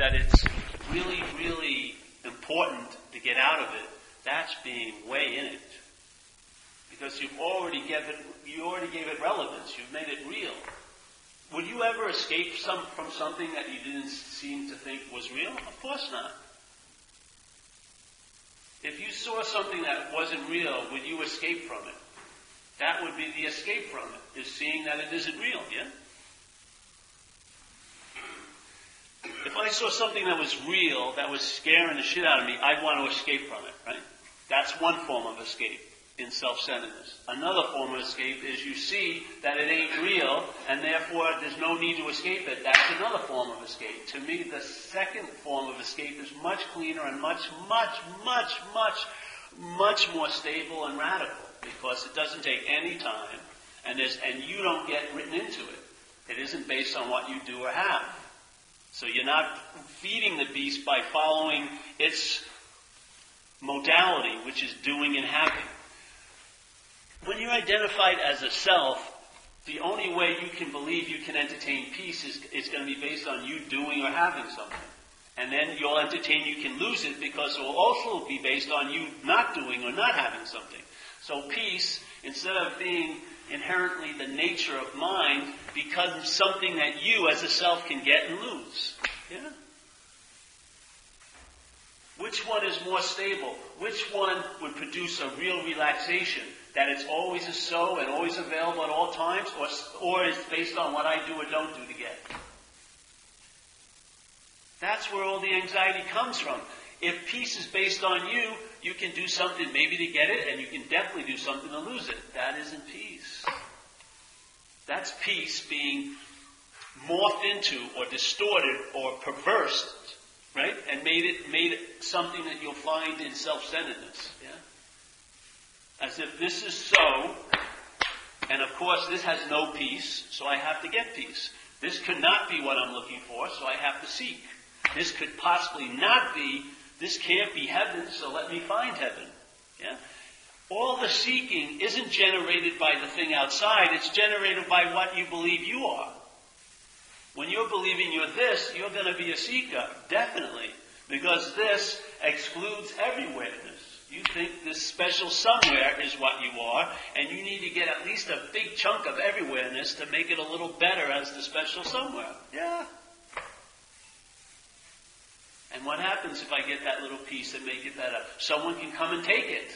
that it's really, really important to get out of it, that's being way in it. Because you've already given you already gave it relevance, you've made it real. Would you ever escape some, from something that you didn't seem to think was real? Of course not. If you saw something that wasn't real, would you escape from it? That would be the escape from it, is seeing that it isn't real, yeah? If I saw something that was real, that was scaring the shit out of me, I'd want to escape from it, right? That's one form of escape in self-centeredness. Another form of escape is you see that it ain't real, and therefore there's no need to escape it. That's another form of escape. To me, the second form of escape is much cleaner and much, much, much, much, much more stable and radical because it doesn't take any time, and and you don't get written into it. It isn't based on what you do or have. So you're not feeding the beast by following its modality, which is doing and having. When you're identified as a self, the only way you can believe you can entertain peace is, is going to be based on you doing or having something. And then you'll entertain you can lose it because it will also be based on you not doing or not having something. So peace, instead of being inherently the nature of mind, becomes something that you as a self can get and lose. Yeah? Which one is more stable? Which one would produce a real relaxation? That it's always a so and always available at all times, or, or is based on what I do or don't do to get? That's where all the anxiety comes from. If peace is based on you, you can do something maybe to get it, and you can definitely do something to lose it. That isn't peace. That's peace being morphed into, or distorted, or perversed, right? And made it made it something that you'll find in self-centeredness. Yeah? As if this is so, and of course this has no peace, so I have to get peace. This could not be what I'm looking for, so I have to seek. This could possibly not be this can't be heaven, so let me find heaven. Yeah? All the seeking isn't generated by the thing outside, it's generated by what you believe you are. When you're believing you're this, you're going to be a seeker, definitely, because this excludes everywhereness. You think this special somewhere is what you are, and you need to get at least a big chunk of everywhereness to make it a little better as the special somewhere. Yeah, and what happens if I get that little piece and make it better? Someone can come and take it.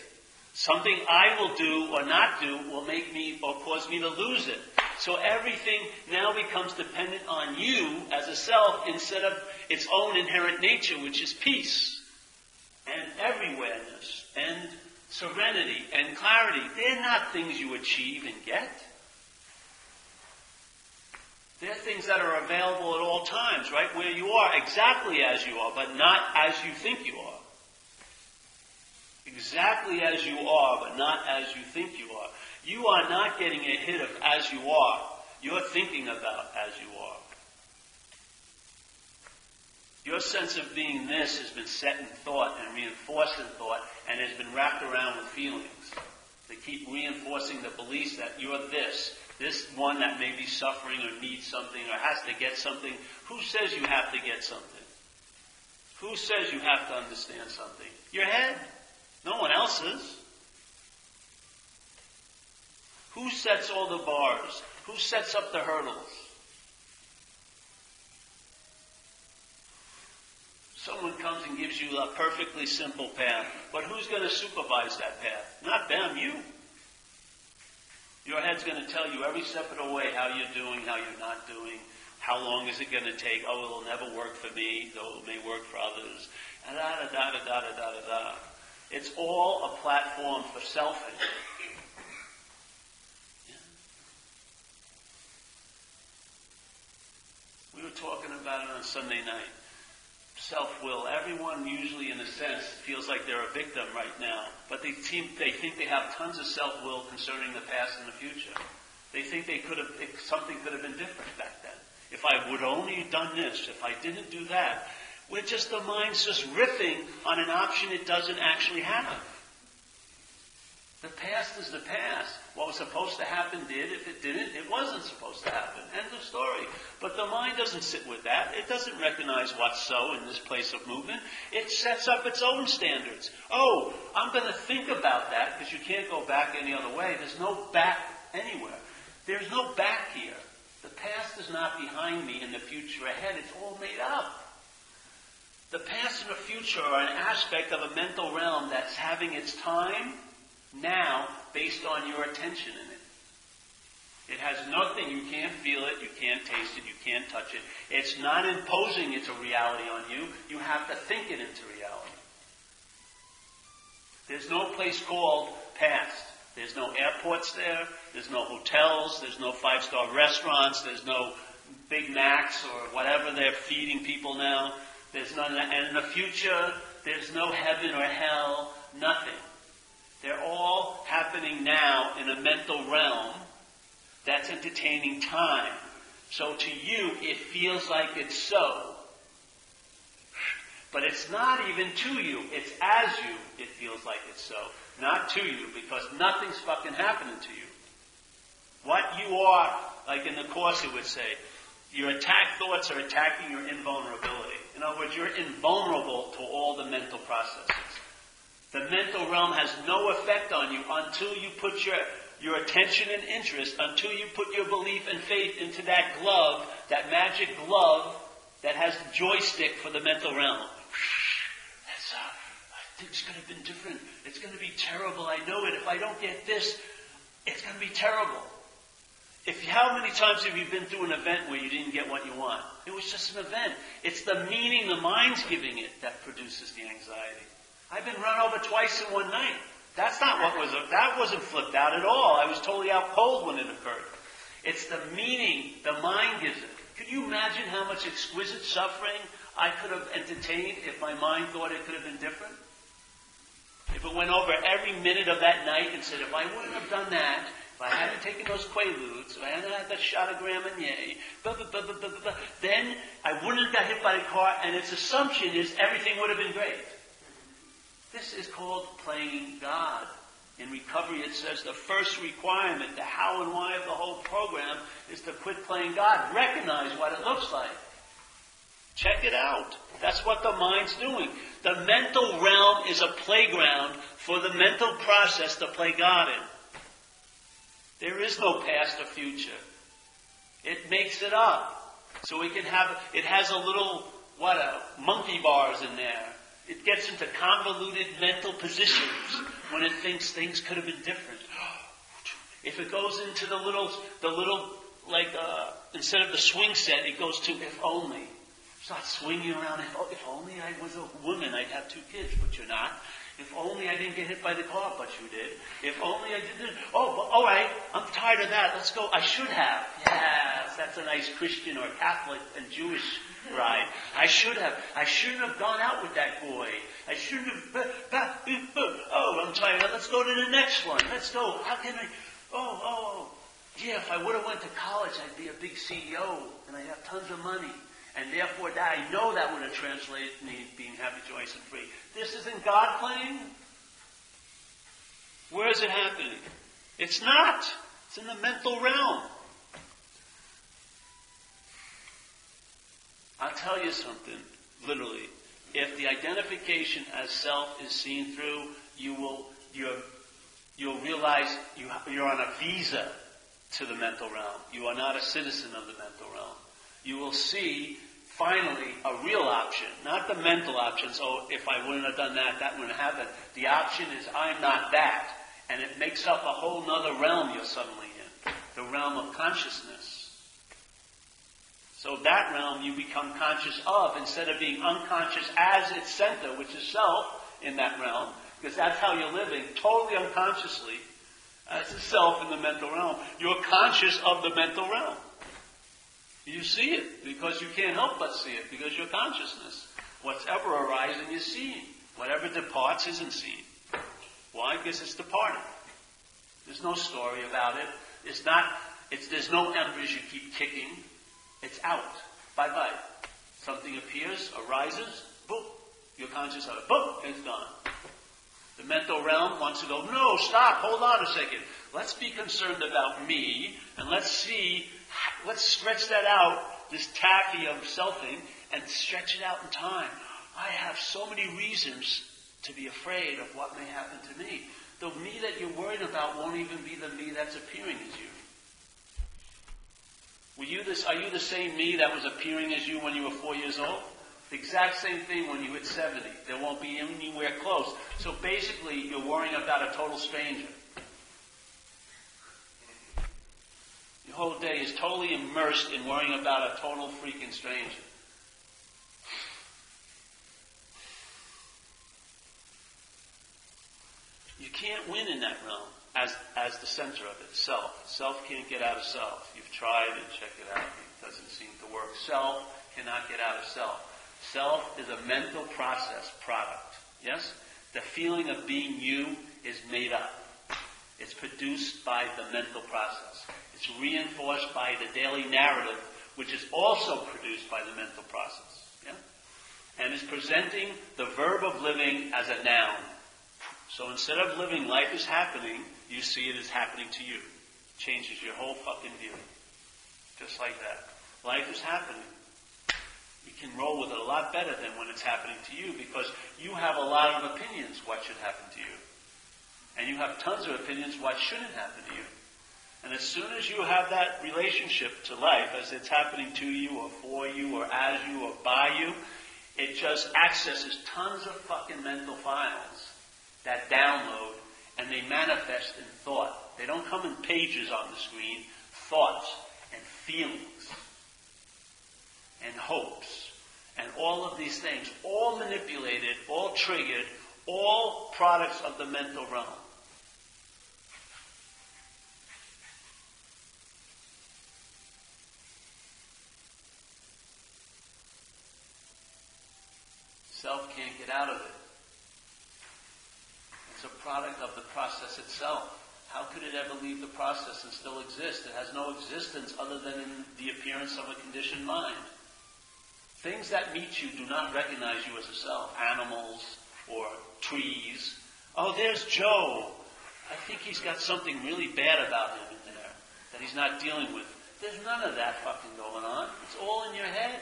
Something I will do or not do will make me or cause me to lose it. So everything now becomes dependent on you as a self instead of its own inherent nature, which is peace and everywhereness and serenity and clarity. They're not things you achieve and get. They're things that are available at all times, right where you are, exactly as you are, but not as you think you are. Exactly as you are, but not as you think you are. You are not getting a hit of as you are. You're thinking about as you are. Your sense of being this has been set in thought and reinforced in thought and has been wrapped around with feelings. They keep reinforcing the beliefs that you're this this one that may be suffering or needs something or has to get something, who says you have to get something? Who says you have to understand something? Your head. No one else's. Who sets all the bars? Who sets up the hurdles? Someone comes and gives you a perfectly simple path, but who's going to supervise that path? Not them, you. Your head's going to tell you every step of the way how you're doing, how you're not doing, how long is it going to take? Oh, it'll never work for me, though it may work for others. Da da da da da da da da. It's all a platform for selfing. We were talking about it on Sunday night self-will. Everyone usually, in a sense, feels like they're a victim right now, but they, seem, they think they have tons of self-will concerning the past and the future. They think they could have, something could have been different back then. If I would only have done this, if I didn't do that, we're just the mind's just riffing on an option it doesn't actually have. The past is the past. What was supposed to happen did. If it didn't, it wasn't supposed to happen. End of story. But the mind doesn't sit with that. It doesn't recognize what's so in this place of movement. It sets up its own standards. Oh, I'm going to think about that because you can't go back any other way. There's no back anywhere. There's no back here. The past is not behind me and the future ahead. It's all made up. The past and the future are an aspect of a mental realm that's having its time now based on your attention in it. It has nothing, you can't feel it, you can't taste it, you can't touch it. It's not imposing its a reality on you, you have to think it into reality. There's no place called past. There's no airports there, there's no hotels, there's no five star restaurants, there's no Big Macs or whatever they're feeding people now. There's none, and in the future, there's no heaven or hell, nothing. They're all happening now in a mental realm that's entertaining time. So to you, it feels like it's so. But it's not even to you. It's as you, it feels like it's so. Not to you, because nothing's fucking happening to you. What you are, like in the Course it would say, your attack thoughts are attacking your invulnerability. In other words, you're invulnerable to all the mental processes. The mental realm has no effect on you until you put your, your attention and interest, until you put your belief and faith into that glove, that magic glove that has the joystick for the mental realm. That's, uh, things could have been different. It's going to be terrible. I know it. If I don't get this, it's going to be terrible. If how many times have you been through an event where you didn't get what you want? It was just an event. It's the meaning the mind's giving it that produces the anxiety. I've been run over twice in one night. That's not what was, that wasn't flipped out at all. I was totally out cold when it occurred. It's the meaning the mind gives it. Could you imagine how much exquisite suffering I could have entertained if my mind thought it could have been different? If it went over every minute of that night and said, if I wouldn't have done that, if I hadn't taken those quaaludes, if I hadn't had that shot of Grand Marnier, blah, blah, blah, then I wouldn't have got hit by the car, and its assumption is everything would have been great. This is called playing God. In recovery, it says the first requirement, the how and why of the whole program, is to quit playing God. Recognize what it looks like. Check it out. That's what the mind's doing. The mental realm is a playground for the mental process to play God in. There is no past or future. It makes it up. So we can have, it has a little, what, a monkey bars in there it gets into convoluted mental positions when it thinks things could have been different. If it goes into the little, the little, like, uh, instead of the swing set, it goes to if only. Start swinging around. If, if only I was a woman, I'd have two kids, but you're not. If only I didn't get hit by the car, but you did. If only I didn't. Oh, but, all right. I'm tired of that. Let's go. I should have. Yes, that's a nice Christian or Catholic and Jewish Right. I should have. I shouldn't have gone out with that boy. I shouldn't have. Oh, I'm tired. Let's go to the next one. Let's go. How can I? Oh, oh, oh. Yeah, if I would have went to college, I'd be a big CEO and I'd have tons of money. And therefore, that I know that would have translated me being happy, joyous, and free. This isn't God playing. Where is it happening? It's not. It's in the mental realm. I'll tell you something, literally. If the identification as self is seen through, you will, you're, you'll realize you, you're on a visa to the mental realm. You are not a citizen of the mental realm. You will see finally a real option, not the mental options. Oh, if I wouldn't have done that, that wouldn't happen. The option is I'm not that. And it makes up a whole other realm you're suddenly in. The realm of consciousness. So that realm you become conscious of instead of being unconscious as its center, which is self in that realm, because that's how you're living, totally unconsciously, as a self in the mental realm. You're conscious of the mental realm. You see it because you can't help but see it because your consciousness. Whatever arising is seen. Whatever departs isn't seen. Why? Because it's departing. There's no story about it. It's not, it's, there's no embers you keep kicking. It's out. Bye bye. Something appears, arises, boom. You're conscious of it. Boom, it's gone. The mental realm wants to go, no, stop, hold on a second. Let's be concerned about me, and let's see, let's stretch that out, this taffy of selfing, and stretch it out in time. I have so many reasons to be afraid of what may happen to me. The me that you're worried about won't even be the me that's appearing as you. Were you this, are you the same me that was appearing as you when you were four years old? The exact same thing when you hit 70. There won't be anywhere close. So basically, you're worrying about a total stranger. Your whole day is totally immersed in worrying about a total freaking stranger. You can't win in that realm as, as the center of it. Self. Self can't get out of self. You've tried and checked it out. It doesn't seem to work. Self cannot get out of self. Self is a mental process product. Yes? The feeling of being you is made up. It's produced by the mental process. It's reinforced by the daily narrative, which is also produced by the mental process. Yeah? And is presenting the verb of living as a noun. So instead of living life is happening, you see it as happening to you. Changes your whole fucking view. Just like that. Life is happening. You can roll with it a lot better than when it's happening to you because you have a lot of opinions what should happen to you. And you have tons of opinions what shouldn't happen to you. And as soon as you have that relationship to life, as it's happening to you or for you or as you or by you, it just accesses tons of fucking mental files that download and they manifest in thought. They don't come in pages on the screen, thoughts and feelings and hopes and all of these things, all manipulated, all triggered, all products of the mental realm. Self can't get out of it. It's a product of the process itself. How leave the process and still exist? It has no existence other than in the appearance of a conditioned mind. Things that meet you do not recognize you as a self. Animals or trees. Oh, there's Joe. I think he's got something really bad about him in there that he's not dealing with. There's none of that fucking going on. It's all in your head.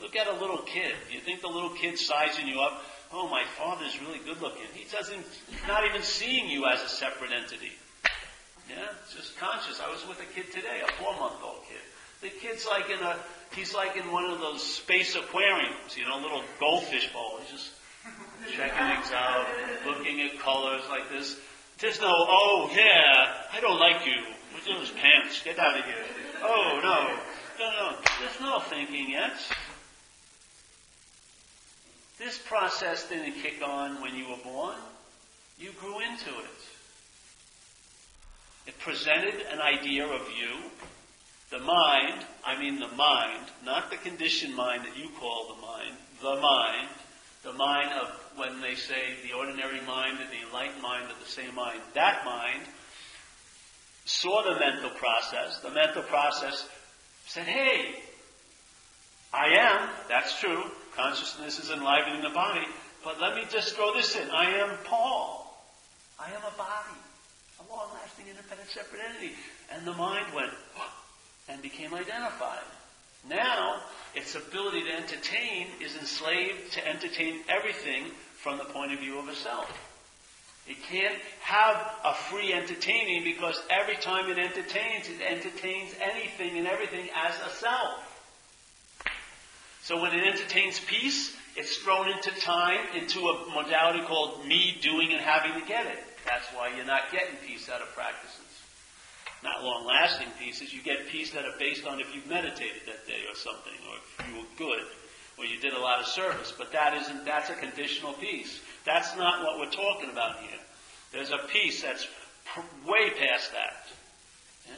Look at a little kid. You think the little kid's sizing you up? Oh, my father's really good looking. He doesn't, he's not even seeing you as a separate entity. Yeah, just conscious. I was with a kid today, a four month old kid. The kid's like in a, he's like in one of those space aquariums, you know, little goldfish bowl. He's just checking things out, looking at colors like this. There's no, oh yeah, I don't like you. What's in those pants? Get out of here. Oh no. No, no. There's no thinking yet. This process didn't kick on when you were born. You grew into it. It presented an idea of you. The mind, I mean the mind, not the conditioned mind that you call the mind, the mind, the mind of when they say the ordinary mind and the enlightened mind are the same mind, that mind saw the mental process. The mental process said, hey, I am, that's true, Consciousness is enlivening the body. But let me just throw this in. I am Paul. I am a body. A long lasting, independent, separate entity. And the mind went and became identified. Now, its ability to entertain is enslaved to entertain everything from the point of view of a self. It can't have a free entertaining because every time it entertains, it entertains anything and everything as a self. So when it entertains peace, it's thrown into time, into a modality called me doing and having to get it. That's why you're not getting peace out of practices. Not long lasting pieces. You get peace that are based on if you meditated that day or something, or if you were good, or you did a lot of service. But that isn't, that's a conditional peace. That's not what we're talking about here. There's a peace that's way past that. Yeah?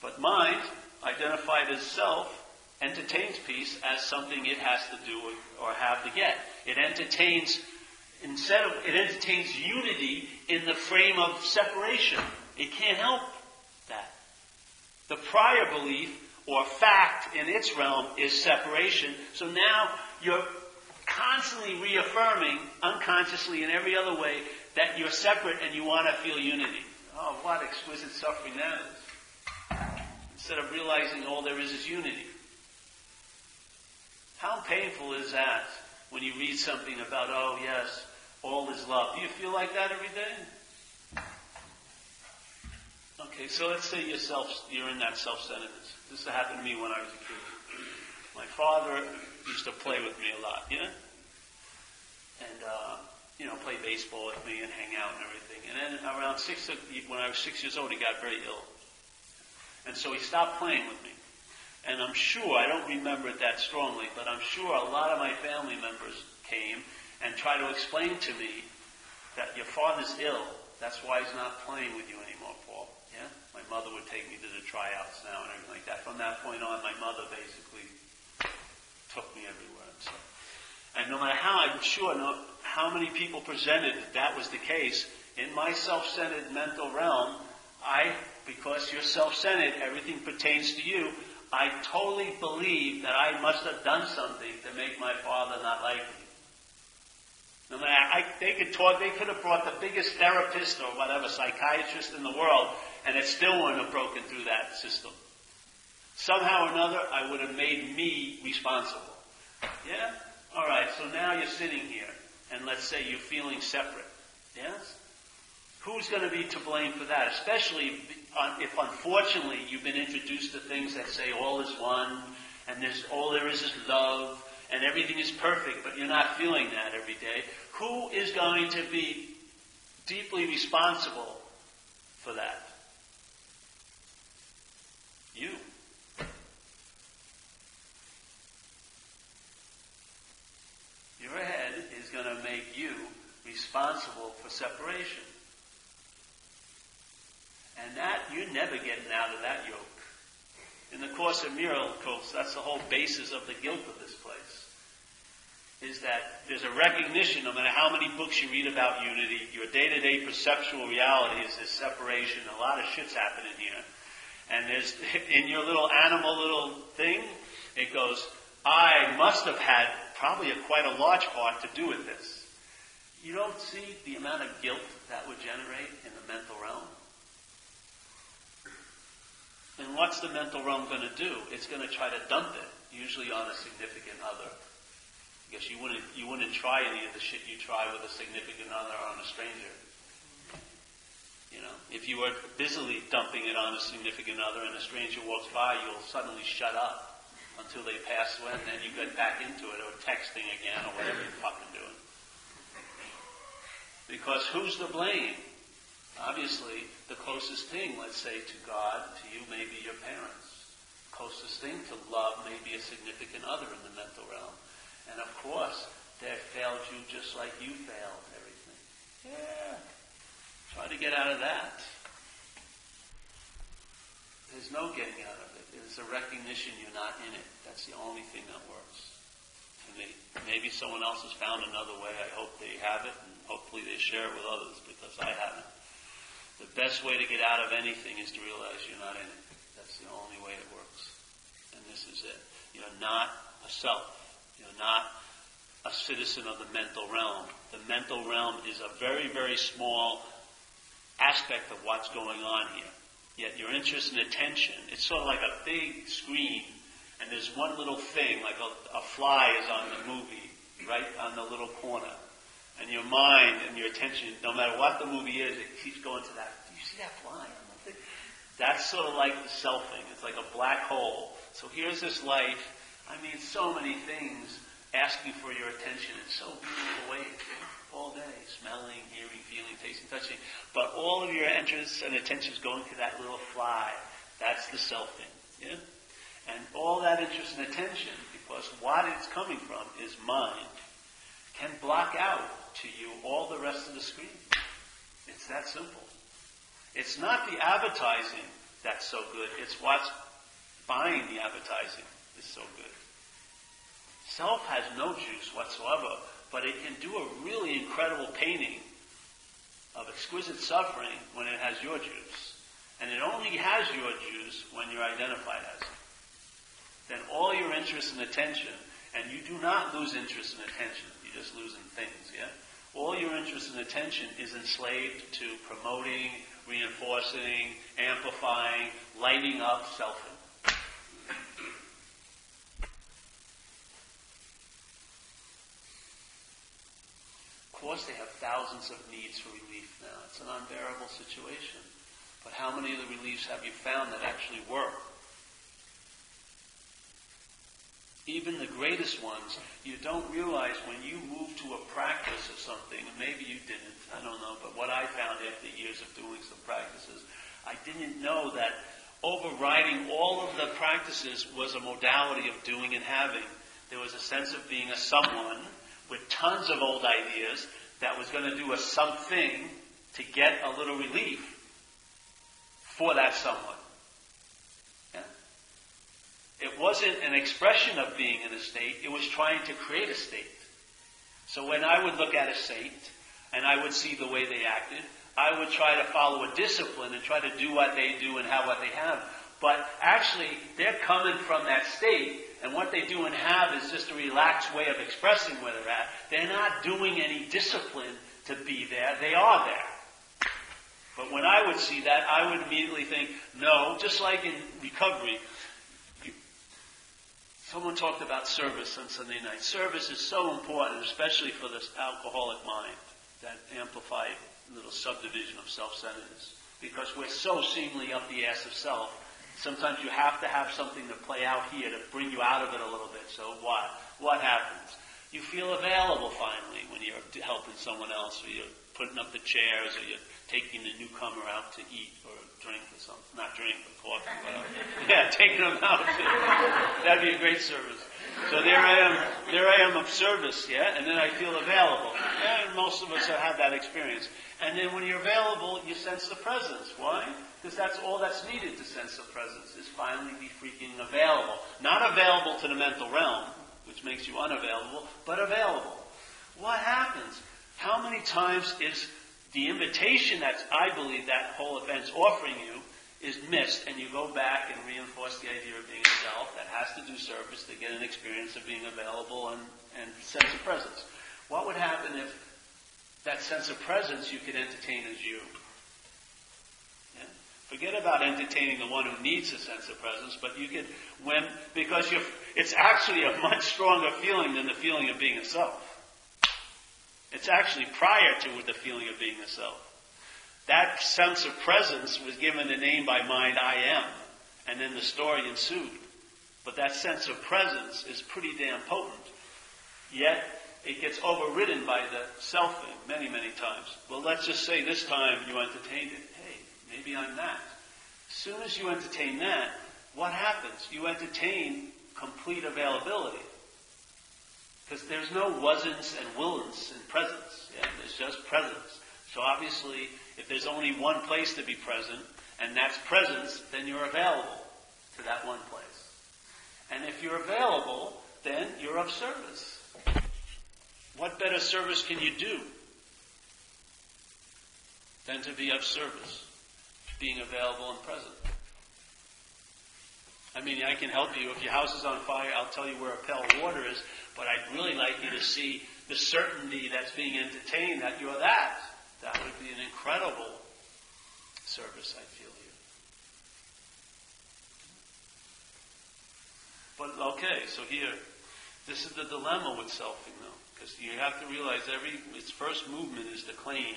But mind, identified as self, entertains peace as something it has to do or have to get. It entertains instead of it entertains unity in the frame of separation. It can't help that. The prior belief or fact in its realm is separation. So now you're constantly reaffirming, unconsciously in every other way, that you're separate and you want to feel unity. Oh, what exquisite suffering that is. Instead of realizing all there is is unity. How painful is that when you read something about, oh yes, all is love. Do you feel like that every day? Okay, so let's say yourself, you're in that self-centeredness. This happened to me when I was a kid. My father used to play with me a lot, yeah? And, uh, you know, play baseball with me and hang out and everything. And then around six, when I was six years old, he got very ill. And so he stopped playing with me. And I'm sure, I don't remember it that strongly, but I'm sure a lot of my family members came and tried to explain to me that your father's ill. That's why he's not playing with you anymore, Paul. Yeah? My mother would take me to the tryouts now and everything like that. From that point on, my mother basically took me everywhere. And, so. and no matter how, I'm sure no, how many people presented that that was the case, in my self-centered mental realm, I, because you're self-centered, everything pertains to you, I totally believe that I must have done something to make my father not like me. No matter, I, they could talk, they could have brought the biggest therapist or whatever, psychiatrist in the world, and it still wouldn't have broken through that system. Somehow or another, I would have made me responsible. Yeah? Alright, so now you're sitting here, and let's say you're feeling separate. Yes? Who's going to be to blame for that? Especially if, unfortunately you've been introduced to things that say all is one, and there's, all there is is love, and everything is perfect, but you're not feeling that every day, who is going to be deeply responsible for that? You. Your head is going to make you responsible for separation. And that, you're never getting out of that yoke. In the Course of Miracles, that's the whole basis of the guilt of this place. Is that there's a recognition, no matter how many books you read about unity, your day-to-day perceptual reality is this separation. A lot of shit's happening here. And there's, in your little animal little thing, it goes, I must have had probably a, quite a large part to do with this. You don't see the amount of guilt that would generate in the mental realm? And what's the mental realm going to do? It's going to try to dump it, usually on a significant other. Because you wouldn't, you wouldn't try any of the shit you try with a significant other on a stranger. You know, if you were busily dumping it on a significant other and a stranger walks by, you'll suddenly shut up until they pass away, and then you get back into it, or texting again, or whatever you're fucking doing. Because who's to blame? Obviously, the closest thing, let's say, to God, to you, may be your parents. Closest thing to love may be a significant other in the mental realm. And of course, they failed you just like you failed everything. Yeah. Try to get out of that. There's no getting out of it. It's a recognition you're not in it. That's the only thing that works. Maybe someone else has found another way. I hope they have it, and hopefully they share it with others because I haven't. The best way to get out of anything is to realize you're not in it. That's the only way it works. And this is it. You're not a self. You're not a citizen of the mental realm. The mental realm is a very, very small aspect of what's going on here. Yet your interest and attention, it's sort of like a big screen, and there's one little thing, like a, a fly is on the movie, right on the little corner. And your mind and your attention, no matter what the movie is, it keeps going to that. Do you see that fly? That's sort of like the selfing. It's like a black hole. So here's this life. I mean, so many things asking for your attention. It's so beautiful way all day, smelling, hearing, feeling, tasting, touching. But all of your interest and attention is going to that little fly. That's the selfing. Yeah? And all that interest and attention, because what it's coming from is mind, can block out to you all the rest of the screen. It's that simple. It's not the advertising that's so good, it's what's buying the advertising is so good. Self has no juice whatsoever, but it can do a really incredible painting of exquisite suffering when it has your juice. And it only has your juice when you're identified as it. Then all your interest and attention And you do not lose interest and attention. Just lose in things, yeah? All your interest and attention is enslaved to promoting, reinforcing, amplifying, lighting up selfing. Of course, they have thousands of needs for relief now. It's an unbearable situation. But how many of the reliefs have you found that actually work? Even the greatest ones, you don't realize when you move to a practice of something, and maybe you didn't, I don't know, but what I found after years of doing some practices, I didn't know that overriding all of the practices was a modality of doing and having. There was a sense of being a someone with tons of old ideas that was going to do a something to get a little relief for that someone. It wasn't an expression of being in a state, it was trying to create a state. So when I would look at a saint and I would see the way they acted, I would try to follow a discipline and try to do what they do and have what they have. But actually, they're coming from that state, and what they do and have is just a relaxed way of expressing where they're at. They're not doing any discipline to be there. They are there. But when I would see that, I would immediately think, no, just like in recovery, someone talked about service on Sunday night. Service is so important, especially for this alcoholic mind, that amplified little subdivision of self-centeredness. Because we're so seemingly up the ass of self, sometimes you have to have something to play out here to bring you out of it a little bit. So what? What happens? You feel available finally when you're helping someone else, or you're putting up the chairs, or you're taking the newcomer out to eat or drink or something. Not drink, but coffee, yeah, taking them out. That'd be a great service. So there I am, there I am of service, yeah, and then I feel available. And most of us have had that experience. And then when you're available, you sense the presence. Why? Because that's all that's needed to sense the presence, is finally be freaking available. Not available to the mental realm, which makes you unavailable, but available. What happens? How many times is the invitation that I believe that whole event's offering you is missed, and you go back and reinforce the idea of being self that has to do service to get an experience of being available and, and sense of presence. What would happen if that sense of presence you could entertain as you? Forget about entertaining the one who needs a sense of presence, but you could, when, because it's actually a much stronger feeling than the feeling of being a self. It's actually prior to the feeling of being a self. That sense of presence was given a name by mind, I am, and then the story ensued. But that sense of presence is pretty damn potent. Yet, it gets overridden by the selfing many, many times. Well, let's just say this time you entertained it. Maybe I'm that. As soon as you entertain that, what happens? You entertain complete availability. Because there's no wasn'ts and willn'ts in presence. Yeah? There's just presence. So obviously, if there's only one place to be present, and that's presence, then you're available to that one place. And if you're available, then you're of service. What better service can you do than to be of service, being available and present? I mean, I can help you. If your house is on fire, I'll tell you where a pail of water is, but I'd really like you to see the certainty that's being entertained that you're that. That would be an incredible service, I feel you. But okay, so here, this is the dilemma with selfing, though, because you have to realize every its first movement is the claim.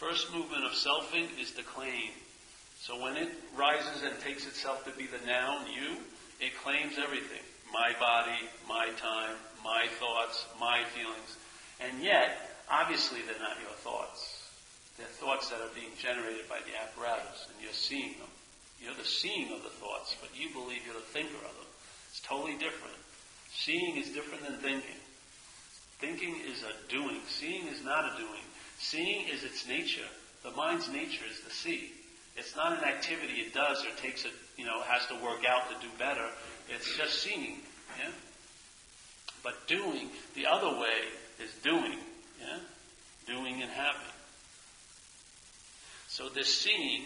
First movement of selfing is the claim. So when it rises and takes itself to be the noun, you, it claims everything: my body, my time, my thoughts, my feelings, and yet Obviously, they're not your thoughts. They're thoughts that are being generated by the apparatus, and you're seeing them. You're the seeing of the thoughts, but you believe you're the thinker of them. It's totally different. Seeing is different than thinking. Thinking is a doing. Seeing is not a doing. Seeing is its nature. The mind's nature is to see. It's not an activity it does or takes it, you know, has to work out to do better. It's just seeing. Yeah? But doing, the other way, is doing. Yeah? Doing and having. So this seeing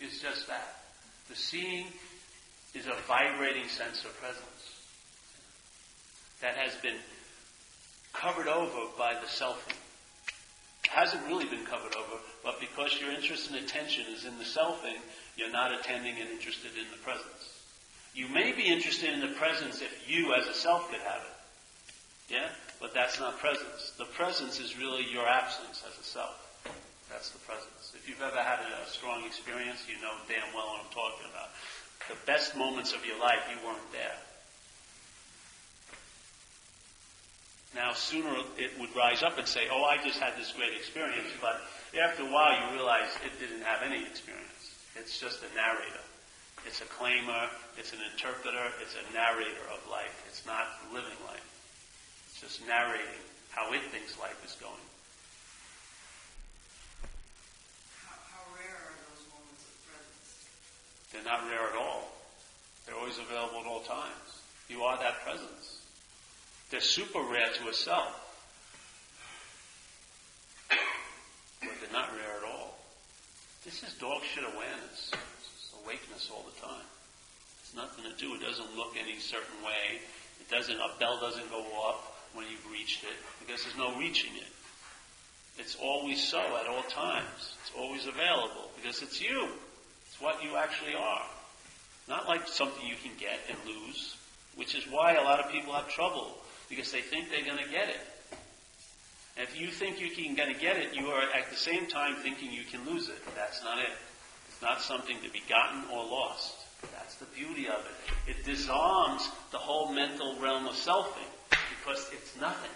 is just that. The seeing is a vibrating sense of presence that has been covered over by the selfing. It hasn't really been covered over, but because your interest and attention is in the selfing, you're not attending and interested in the presence. You may be interested in the presence if you as a self could have it. Yeah? But that's not presence. The presence is really your absence as a self. That's the presence. If you've ever had a strong experience, you know damn well what I'm talking about. The best moments of your life, you weren't there. Now, sooner it would rise up and say, oh, I just had this great experience, but after a while you realize it didn't have any experience. It's just a narrator. It's a claimer, it's an interpreter, it's a narrator of life. It's not living life. It's just narrating how it thinks life is going. How, how rare are those moments of presence? They're not rare at all. They're always available at all times. You are that presence. They're super rare to a self. But they're not rare at all. This is dog shit awareness. It's awakeness all the time. It's nothing to do. It doesn't look any certain way. It doesn't, a bell doesn't go off when you've reached it because there's no reaching it. It's always so at all times. It's always available because it's you. It's what you actually are. Not like something you can get and lose, which is why a lot of people have trouble because they think they're going to get it. And if you think you can going to get it, you are at the same time thinking you can lose it. That's not it. It's not something to be gotten or lost. That's the beauty of it. It disarms the whole mental realm of selfing because it's nothing.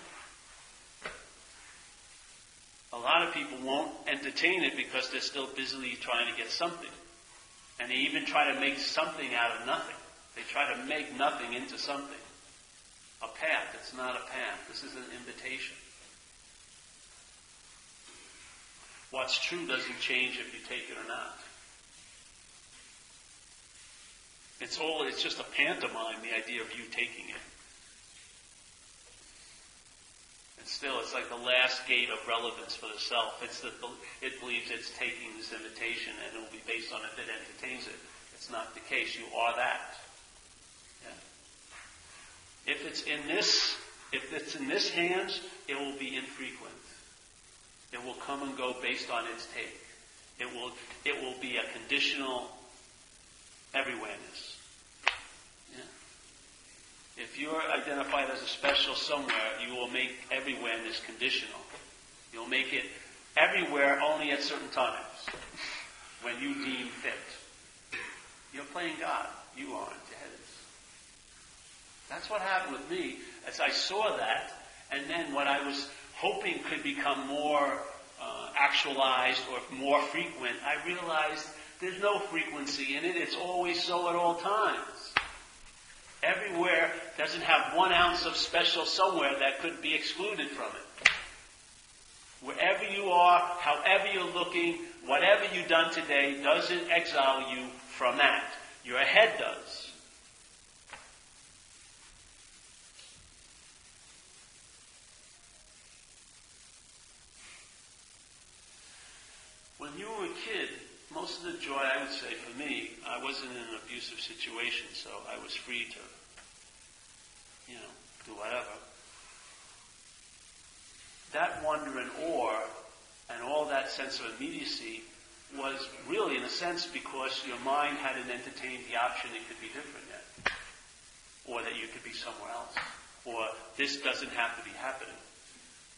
A lot of people won't entertain it because they're still busily trying to get something. And they even try to make something out of nothing. They try to make nothing into something a path. It's not a path. This is an invitation. What's true doesn't change if you take it or not. It's all, it's just a pantomime, the idea of you taking it. Still, it's like the last gate of relevance for the self. It's that it believes it's taking this invitation and it will be based on if it entertains it. It's not the case. You are that. If it's in this, if it's in this hands, it will be infrequent. It will come and go based on its take. It will, it will be a conditional everywhereness. If you're identified as a special somewhere, you will make everywhereness conditional. You'll make it everywhere only at certain times when you deem fit. You're playing God. You aren't. That's what happened with me as I saw that, and then what I was hoping could become more uh, actualized or more frequent, I realized there's no frequency in it. It's always so at all times. Everywhere doesn't have one ounce of special somewhere that could be excluded from it. Wherever you are, however you're looking, whatever you've done today doesn't exile you from that. Your head does. Most of the joy, I would say, for me, I wasn't in an abusive situation, so I was free to, you know, do whatever. That wonder and awe and all that sense of immediacy was really, in a sense, because your mind hadn't entertained the option it could be different yet, or that you could be somewhere else, or this doesn't have to be happening.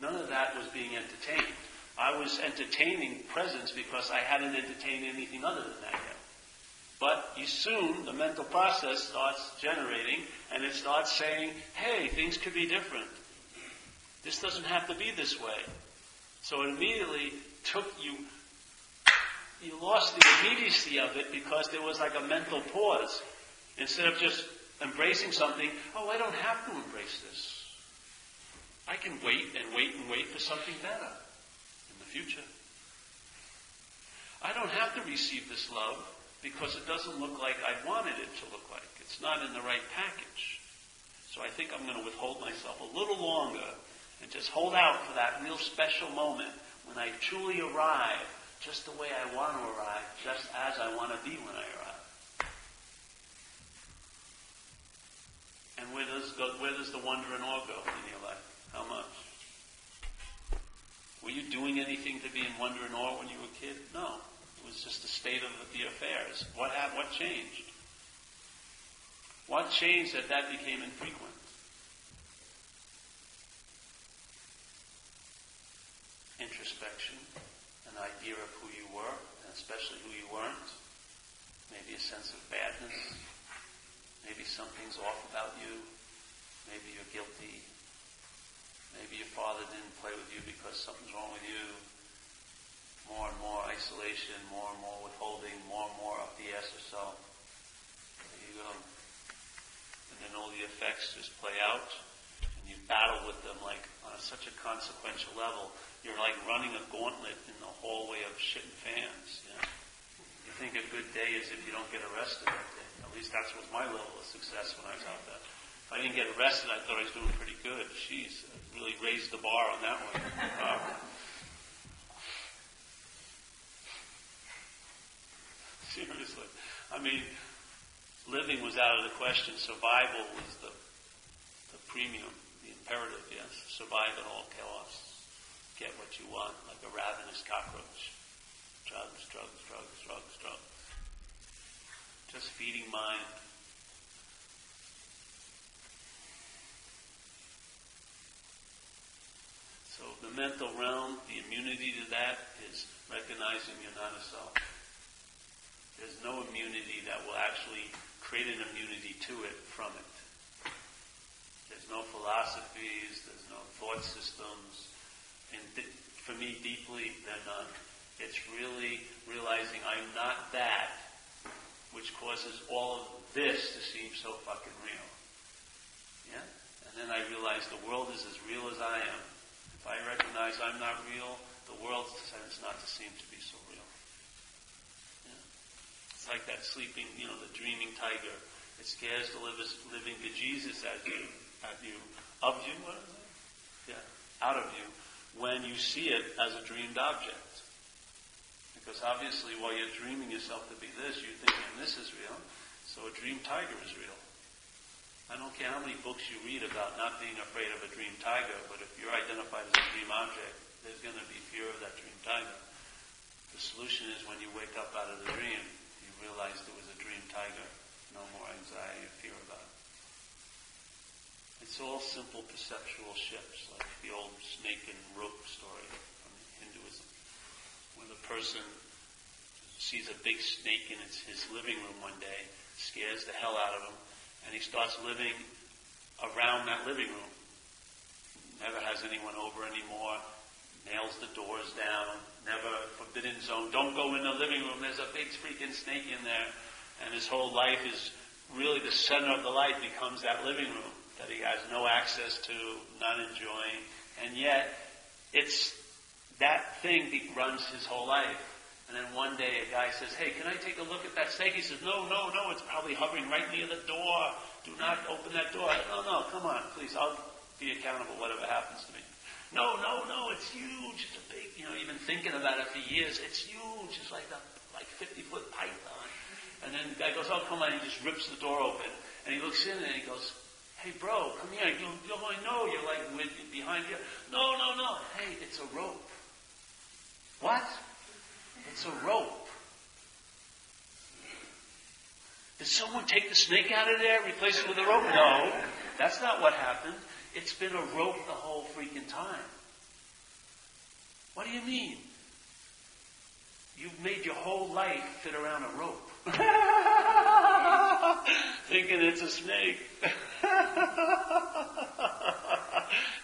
None of that was being entertained. I was entertaining presence because I hadn't entertained anything other than that yet. But you soon, the mental process starts generating and it starts saying, hey, things could be different. This doesn't have to be this way. So it immediately took you, you lost the immediacy of it because there was like a mental pause. Instead of just embracing something, oh, I don't have to embrace this. I can wait and wait and wait for something better future. I don't have to receive this love because it doesn't look like I wanted it to look like. It's not in the right package. So I think I'm going to withhold myself a little longer and just hold out for that real special moment when I truly arrive just the way I want to arrive, just as I want to be when I arrive. And where does go, where does the wonder and awe go in your life? How much? Were you doing anything to be in wonder and awe when you were a kid? No. It was just the state of the affairs. What happened? What changed? What changed that that became infrequent? Introspection, an idea of who you were, and especially who you weren't. Maybe a sense of badness. Maybe something's off about you. Maybe you're guilty. Maybe your father didn't play with you because something's wrong with you. More and more withholding, more and more up the ass. There you. And then all the effects just play out, and you battle with them like on such a consequential level. You're like running a gauntlet in the hallway of shit and fans. You, know? you think a good day is if you don't get arrested that day. At least that was my level of success when I was out there. If I didn't get arrested, I thought I was doing pretty good. Jeez, really raised the bar on that one. I mean, living was out of the question. Survival was the, the premium, the imperative, yes. Survive at all costs. Get what you want, like a ravenous cockroach. Drugs, drugs, drugs, drugs, drugs. Just feeding mind. So the mental realm, the immunity to that is recognizing you're not a self. There's no immunity that will actually create an immunity to it from it. There's no philosophies, there's no thought systems, and for me deeply, they're none. It's really realizing I'm not that, which causes all of this to seem so fucking real. Yeah? And then I realize the world is as real as I am. If I recognize I'm not real, the world tends not to seem to be so real. It's like that sleeping, you know, the dreaming tiger. It scares the living bejesus at you, at you, of you, what is it? Yeah, out of you, when you see it as a dreamed object. Because obviously, while you're dreaming yourself to be this, you're thinking this is real. So a dream tiger is real. I don't care how many books you read about not being afraid of a dream tiger, but if you're identified as a dream object, there's going to be fear of that dream tiger. The solution is when you wake up out of the dream, realized it was a dream tiger. No more anxiety or fear about it. It's all simple perceptual shifts, like the old snake and rope story from Hinduism, when the person sees a big snake in his, his living room one day, scares the hell out of him, and he starts living around that living room. Never has anyone over anymore, nails the doors down, never forbidden zone. Don't go in the living room. There's a big freaking snake in there. And his whole life is really the center of the life becomes that living room that he has no access to, not enjoying. And yet, it's that thing runs his whole life. And then one day a guy says, hey, can I take a look at that snake? He says, no, no, no, it's probably hovering right near the door. Do not open that door. No, no, come on, please, I'll be accountable whatever happens to me. No, no, no, it's huge. It's a big, you know, you've been thinking about it for years. It's huge. It's like a like 50 foot python. And then the guy goes, oh, come on. He just rips the door open. And he looks in and he goes, hey, bro, come here. You, you I know you're like with, behind you. No, no, no. Hey, it's a rope. What? It's a rope. Did someone take the snake out of there, replace it with a rope? No, that's not what happened. It's been a rope the whole freaking time. What do you mean? You've made your whole life fit around a rope. Thinking it's a snake.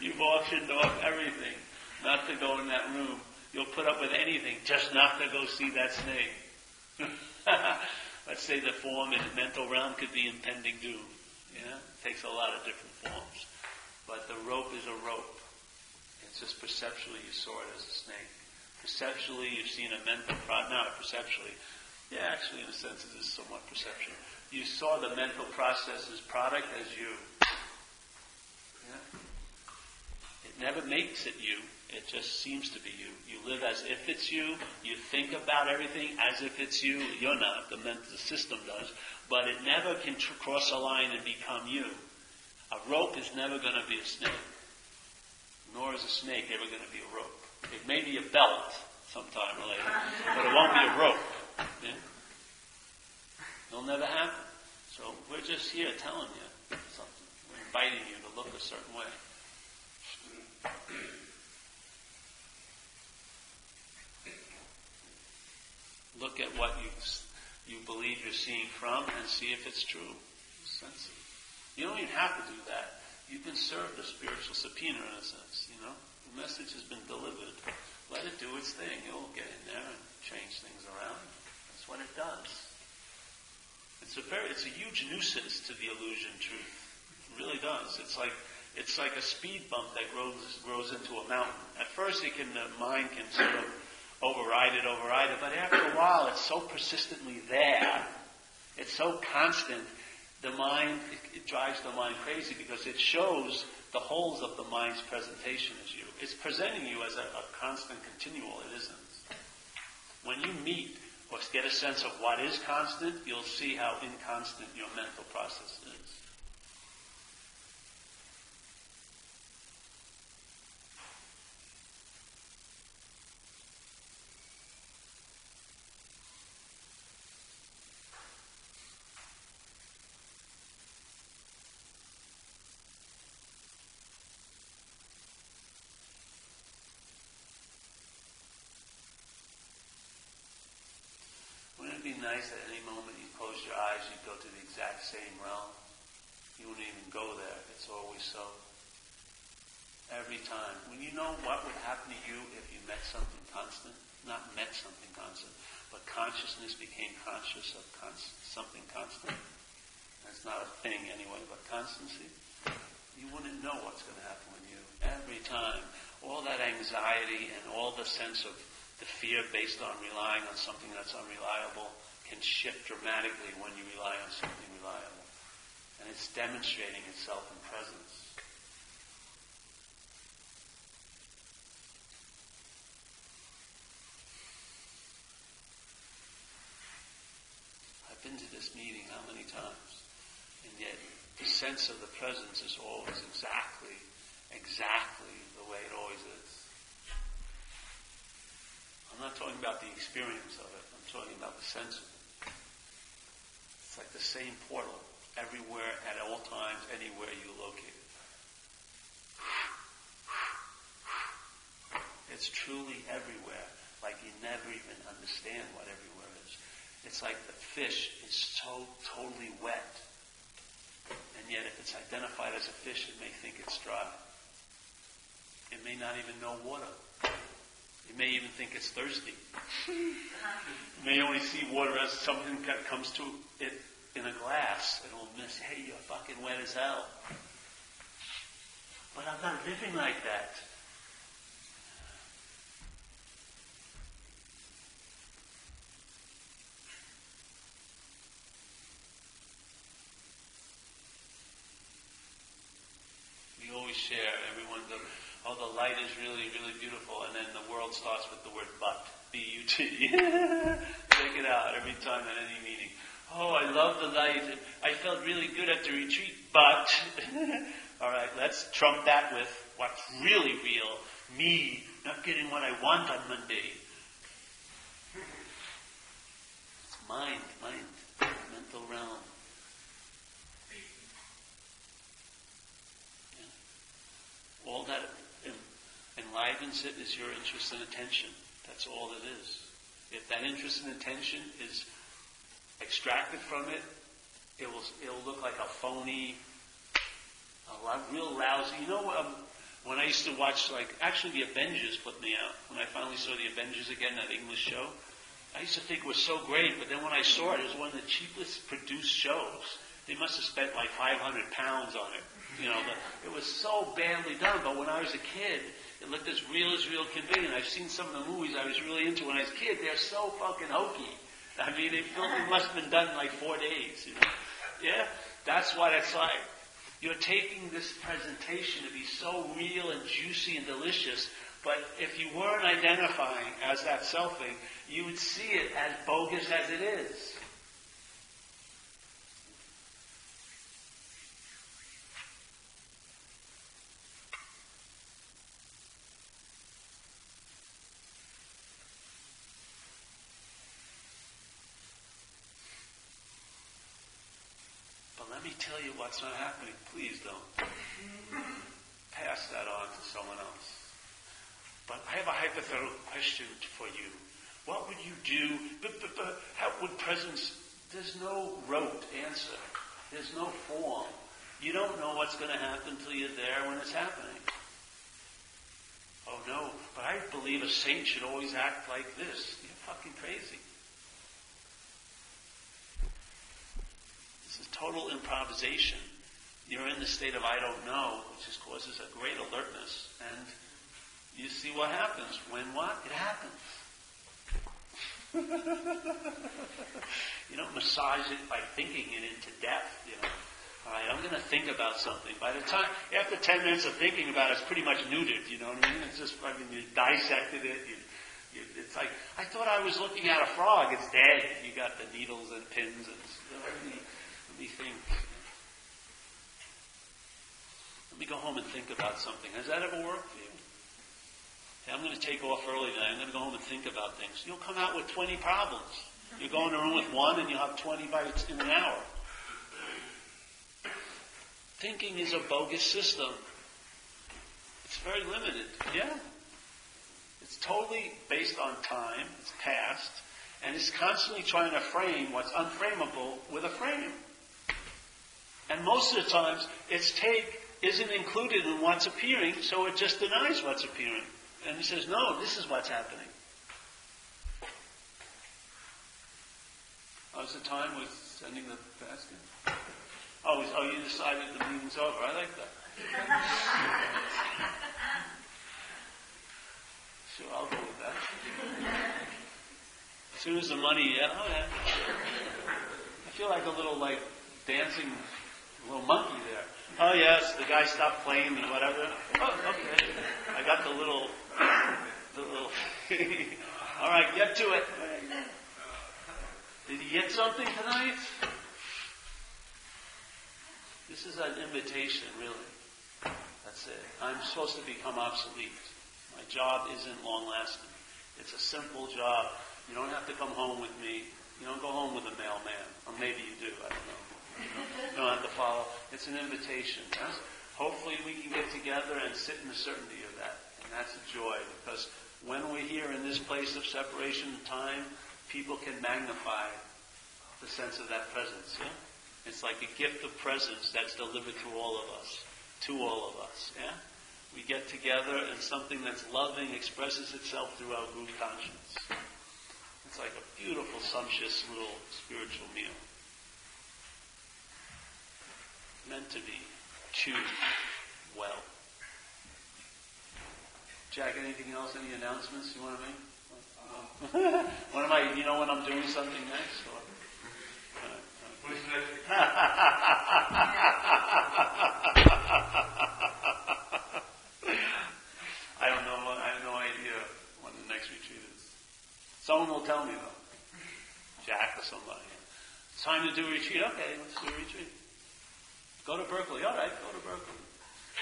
You've auctioned off everything not to go in that room. You'll put up with anything just not to go see that snake. Let's say the form in the mental realm could be impending doom. Yeah? It takes a lot of different forms. But the rope is a rope. It's just perceptually you saw it as a snake. Perceptually you've seen a mental product. Not perceptually. Yeah, actually in a sense it is somewhat perceptual. You saw the mental process's product as you. Yeah? It never makes it you. It just seems to be you. You live as if it's you. You think about everything as if it's you. You're not. The mental system does. But it never can tr- cross a line and become you. A rope is never going to be a snake. Nor is a snake ever going to be a rope. It may be a belt sometime later, but it won't be a rope. Yeah? It'll never happen. So we're just here telling you something. We're inviting you to look a certain way. Look at what you you believe you're seeing from and see if it's true. Sense it. You don't even have to do that. You can serve the spiritual subpoena in a sense, you know? The message has been delivered. Let it do its thing. It'll get in there and change things around. That's what it does. It's a very, it's a huge nuisance to the illusion truth. It really does. It's like, it's like a speed bump that grows, grows into a mountain. At first it can, the mind can sort of override it, override it, but after a while it's so persistently there, it's so constant, the mind, it, it drives the mind crazy because it shows the holes of the mind's presentation as you. It's presenting you as a, a constant continual, it isn't. When you meet or get a sense of what is constant, you'll see how inconstant your mental process is. Be nice at any moment you close your eyes, you go to the exact same realm? You wouldn't even go there. It's always so. Every time. When you know what would happen to you if you met something constant, not met something constant, but consciousness became conscious of const- something constant. That's not a thing anyway, but constancy. You wouldn't know what's going to happen with you. Every time. All that anxiety and all the sense of the fear based on relying on something that's unreliable can shift dramatically when you rely on something reliable. And it's demonstrating itself in presence. I've been to this meeting how many times? And yet the sense of the presence is always exactly, exactly the way it always is. I'm not talking about the experience of it. I'm talking about the sense of it. It's like the same portal everywhere, at all times, anywhere you locate it. It's truly everywhere, like you never even understand what everywhere is. It's like the fish is so totally wet, and yet if it's identified as a fish, it may think it's dry. It may not even know water. It may even think it's thirsty. you may only see water as something that comes to it in a glass. It'll miss, hey, you're fucking wet as hell. But I'm not living like that. We always share, everyone goes, oh, the light is really, really beautiful, and then the world starts with the word but. Take it out every time at any meeting. Oh, I love the light. I felt really good at the retreat, but. All right, let's trump that with what's really real. Me not getting what I want on Monday. It's mind, mind, mental realm. Yeah. All that enlivens it is your interest and attention. That's all it is. If that interest and attention is extracted from it, it will it'll look like a phony, a lot, real lousy. You know, um, when I used to watch, like, actually, the Avengers put me out. When I finally saw the Avengers again, that English show, I used to think it was so great, but then when I saw it, it was one of the cheapest produced shows. They must have spent like 500 pounds on it. You know, the, it was so badly done. But when I was a kid, it looked as real as real can be. And I've seen some of the movies I was really into when I was a kid. They're so fucking hokey. I mean, it, it must have been done in like four days. You know? Yeah, that's what it's like. You're taking this presentation to be so real and juicy and delicious, but if you weren't identifying as that selfing, you would see it as bogus as it is. But let me tell you what's not happening. Please don't pass that on to someone else. But I have a hypothetical question for you. What would you do? But, but, but how would presence? There's no rote answer. There's no form. You don't know what's going to happen until you're there when it's happening. Oh no, but I believe a saint should always act like this. You're fucking crazy. This is total improvisation. You're in the state of I don't know, which just causes a great alertness. And you see what happens. When what? It happens. you don't massage it by thinking it into death, you know. All right, I'm going to think about something. By the time, after 10 minutes of thinking about it, it's pretty much neutered, you know what I mean? It's just fucking, you dissected it. You, you, it's like, I thought I was looking at a frog. It's dead. You got the needles and pins and, let, me, think. Let me go home and think about something. Has that ever worked for you? Hey, I'm going to take off early tonight. I'm going to go home and think about things. You'll come out with 20 problems. You go in a room with one and you'll have 20 bites in an hour. Thinking is a bogus system. It's very limited. Yeah. It's totally based on time, it's past, and it's constantly trying to frame what's unframeable with a frame. And most of the times, its take isn't included in what's appearing, so it just denies what's appearing. And it says, no, this is what's happening. Oh, How's the time with sending the basket? Oh, oh, you decided the meeting's over. I like that. sure, I'll go with that. As soon as the money, yeah, oh yeah. I feel like a little like dancing little monkey there. Oh yes, the guy stopped playing and whatever. Oh, okay. I got the little, the little. All right, get to it. Did you get something tonight? This is an invitation, really. That's it. I'm supposed to become obsolete. My job isn't long lasting. It's a simple job. You don't have to come home with me. You don't go home with a mailman. Or maybe you do. I don't know. You don't have to follow. It's an invitation. Yes? Hopefully we can get together and sit in the certainty of that. And that's a joy because when we're here in this place of separation and time, people can magnify the sense of that presence. Yeah? It's like a gift of presence that's delivered to all of us, to all of us. Yeah? We get together and something that's loving expresses itself through our group conscience. It's like a beautiful, sumptuous little spiritual meal. Meant to be chewed well. Jack, anything else? Any announcements you want to make? when am I? You know when I'm doing something next? Or? I don't know. I have no idea when the next retreat is. Someone will tell me though. Jack or somebody. It's time to do a retreat. Okay, let's do a retreat. Go to Berkeley. All right, go to Berkeley.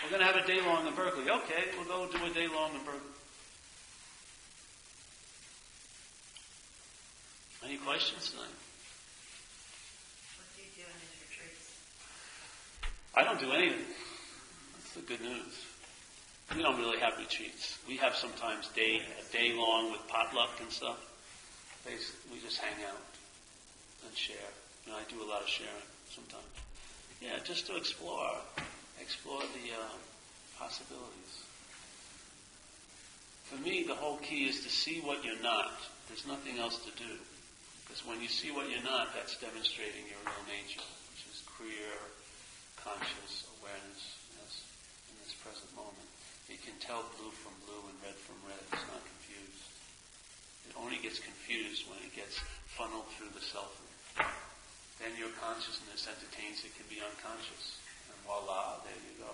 We're going to have a day long in Berkeley. Okay, we'll go do a day long in Berkeley. Any questions tonight? What do you do in these retreats? I don't do anything. That's the good news. We don't really have retreats. We have sometimes day a day long with potluck and stuff. Basically, we just hang out and share. You know, I do a lot of sharing sometimes. Yeah, just to explore, explore the uh, possibilities. For me, the whole key is to see what you're not. There's nothing else to do. Because when you see what you're not, that's demonstrating your real nature, which is clear, conscious awareness in this present moment. You can tell blue from blue and red from red. It's not confused. It only gets confused when it gets funneled through the self. Then your consciousness entertains it can be unconscious. And voila, there you go.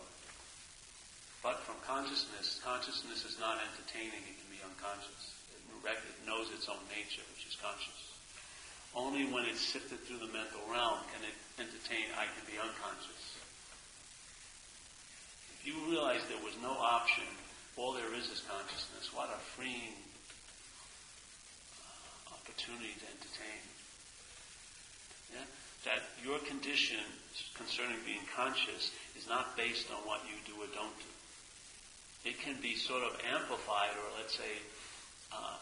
But from consciousness, consciousness is not entertaining, it can be unconscious. It knows its own nature, which is conscious. Only when it's sifted through the mental realm can it entertain, I can be unconscious. If you realize there was no option, all there is is consciousness, what a freeing opportunity to entertain. Yeah? That your condition concerning being conscious is not based on what you do or don't do. It can be sort of amplified, or let's say, uh,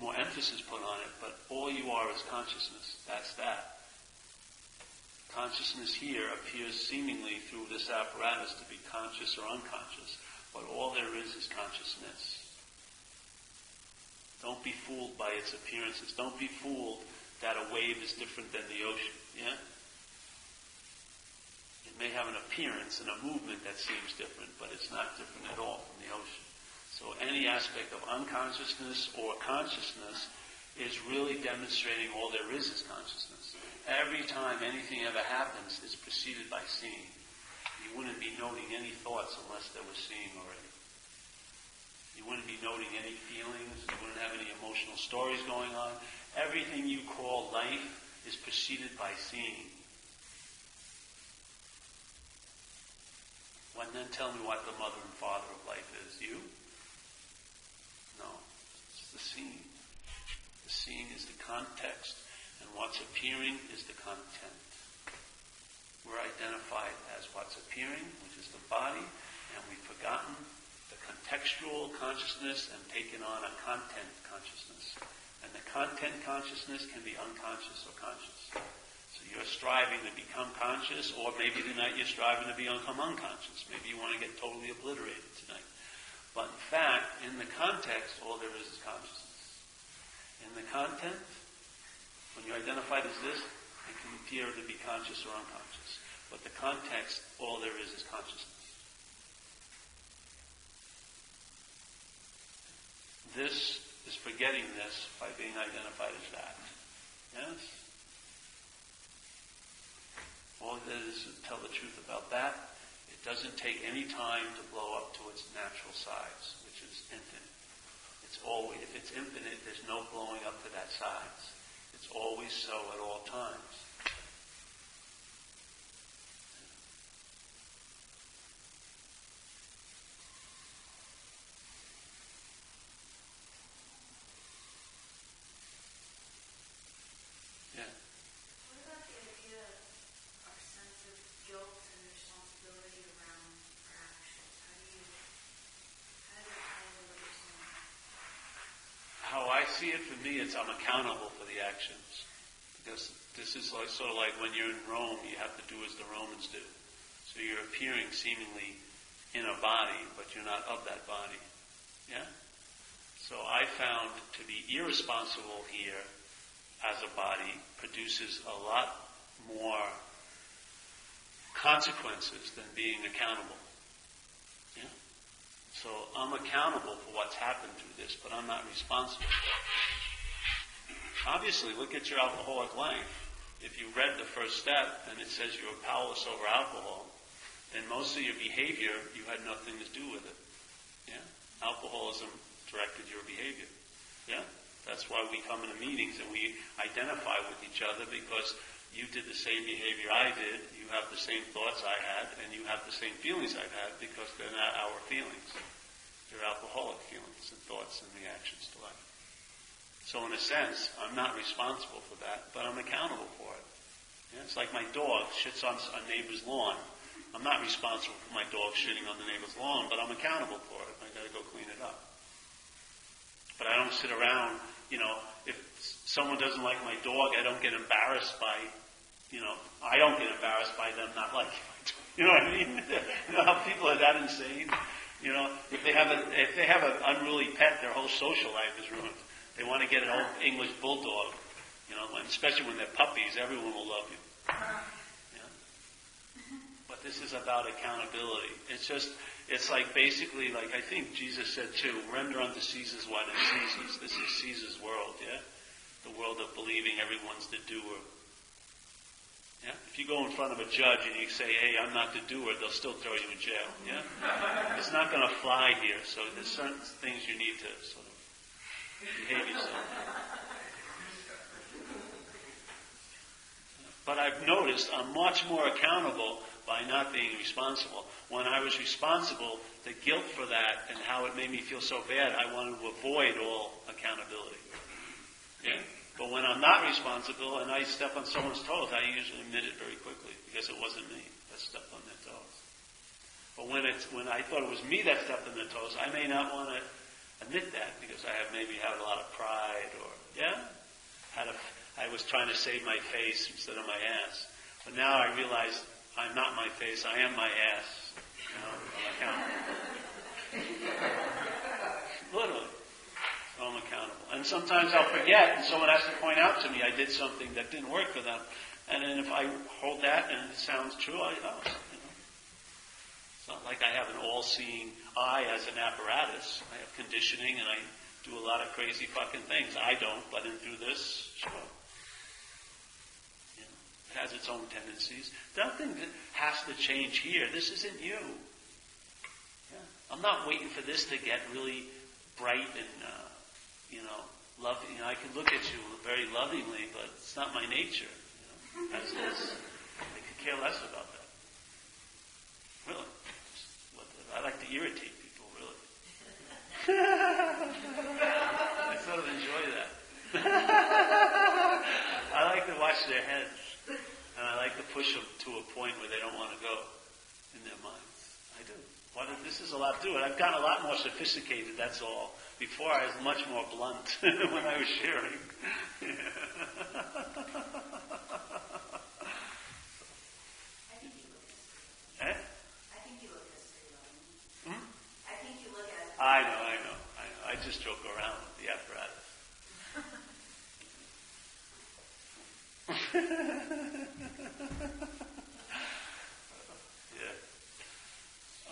more emphasis put on it, but all you are is consciousness. That's that. Consciousness here appears seemingly through this apparatus to be conscious or unconscious, but all there is is consciousness. Don't be fooled by its appearances. Don't be fooled that a wave is different than the ocean. Yeah? It may have an appearance and a movement that seems different, but it's not different at all from the ocean. So any aspect of unconsciousness or consciousness is really demonstrating all there is is consciousness. Every time anything ever happens, it's preceded by seeing. You wouldn't be noting any thoughts unless there was seeing already. You wouldn't be noting any feelings. You wouldn't have any emotional stories going on. Everything you call life is preceded by seeing. Well, then tell me what the mother and father of life is. You? No, it's the seeing. The seeing is the context, and what's appearing is the content. We're identified as what's appearing, which is the body, and we've forgotten the contextual consciousness and taken on a content consciousness. And the content consciousness can be unconscious or conscious. So you're striving to become conscious, or maybe tonight you're striving to become unconscious. Maybe you want to get totally obliterated tonight. But in fact, in the context, all there is is consciousness. In the content, when you're identified as this, it can appear to be conscious or unconscious. But the context, all there is is consciousness. This is forgetting this by being identified as that. Yes? All that is to tell the truth about that It doesn't take any time to blow up to its natural size, which is infinite. It's always, if it's infinite, there's no blowing up to that size. It's always so at all times. See it for me, it's I'm accountable for the actions. Because this is like, sort of like when you're in Rome, you have to do as the Romans do. So you're appearing seemingly in a body, but you're not of that body. Yeah? So I found to be irresponsible here as a body produces a lot more consequences than being accountable. So I'm accountable for what's happened through this, but I'm not responsible. Obviously, look at your alcoholic life. If you read the first step and it says you're powerless over alcohol, then most of your behavior, you had nothing to do with it. Yeah? Alcoholism directed your behavior. Yeah? That's why we come into meetings and we identify with each other because you did the same behavior I did, you have the same thoughts I had, and you have the same feelings I've had because they're not our feelings. They're alcoholic feelings and thoughts and reactions to life. So in a sense, I'm not responsible for that, but I'm accountable for it. Yeah, it's like my dog shits on a neighbor's lawn. I'm not responsible for my dog shitting on the neighbor's lawn, but I'm accountable for it. I gotta go clean it up. But I don't sit around, you know, if someone doesn't like my dog, I don't get embarrassed by you know, I don't get embarrassed by them not liking my You know what I mean? you know how people are that insane? You know, if they have a if they have an unruly pet, their whole social life is ruined. They want to get an old English bulldog. You know, especially when they're puppies, everyone will love you. Yeah. But this is about accountability. It's just it's like basically like I think Jesus said too, render unto Caesar what is Caesar's. This is Caesar's world, yeah? The world of believing everyone's the doer Yeah? If you go in front of a judge and you say, hey, I'm not the doer, they'll still throw you in jail. Yeah? It's not going to fly here, so there's certain things you need to sort of behave yourself. But I've noticed I'm much more accountable by not being responsible. When I was responsible, the guilt for that and how it made me feel so bad, I wanted to avoid all accountability. Yeah? But when I'm not responsible and I step on someone's toes, I usually admit it very quickly because it wasn't me that stepped on their toes. But when it's when I thought it was me that stepped on their toes, I may not want to admit that because I have maybe had a lot of pride or yeah, had a I was trying to save my face instead of my ass. But now I realize I'm not my face, I am my ass. You know, I'm accountable. Literally. So I'm accountable. And sometimes I'll forget and someone has to point out to me I did something that didn't work for them. And then if I hold that and it sounds true, I oh, you know. It's not like I have an all-seeing eye as an apparatus. I have conditioning and I do a lot of crazy fucking things. I don't, but in through this, sure. You know, it has its own tendencies. Nothing has to change here. This isn't you. Yeah. I'm not waiting for this to get really bright and uh, you know, love, you know, I can look at you very lovingly, but it's not my nature. You know? That's this. I could care less about that. Really. I like to irritate people, really. I sort of enjoy that. I like to watch their heads. And I like to push them to a point where they don't want to go in their minds. I do. This is a lot to it. I've gotten a lot more sophisticated, that's all. Before I was much more blunt when I was sharing. I think you look as, eh? I think you look as pretty loving. Hmm? I think you look. I know, I know, I know. I just joke around with the apparatus.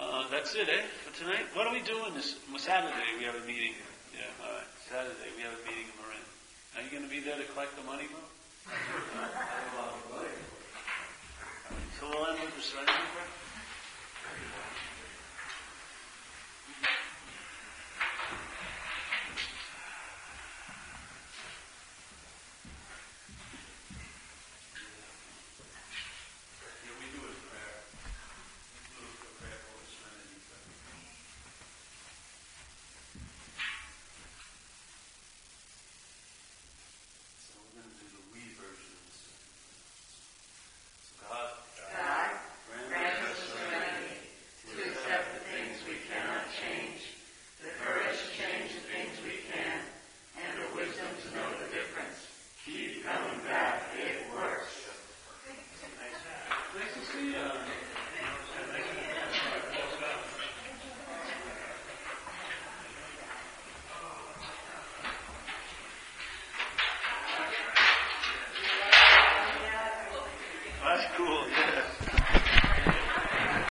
Uh, that's it, eh, for tonight? What are we doing this Saturday? We have a meeting. Yeah, all right. Saturday we have a meeting in Marin. Are you going to be there to collect the money, bro? so we'll end with the serenity prayer? Yeah, we do a prayer. We do a prayer for the serenity prayer. So we're going to do the we version of this. So God, God, grant grant us us the serenity to accept the things we cannot change, the courage to change the things we can, and the wisdom to know the difference. Keep coming back, it works. Nice to see you. That's cool.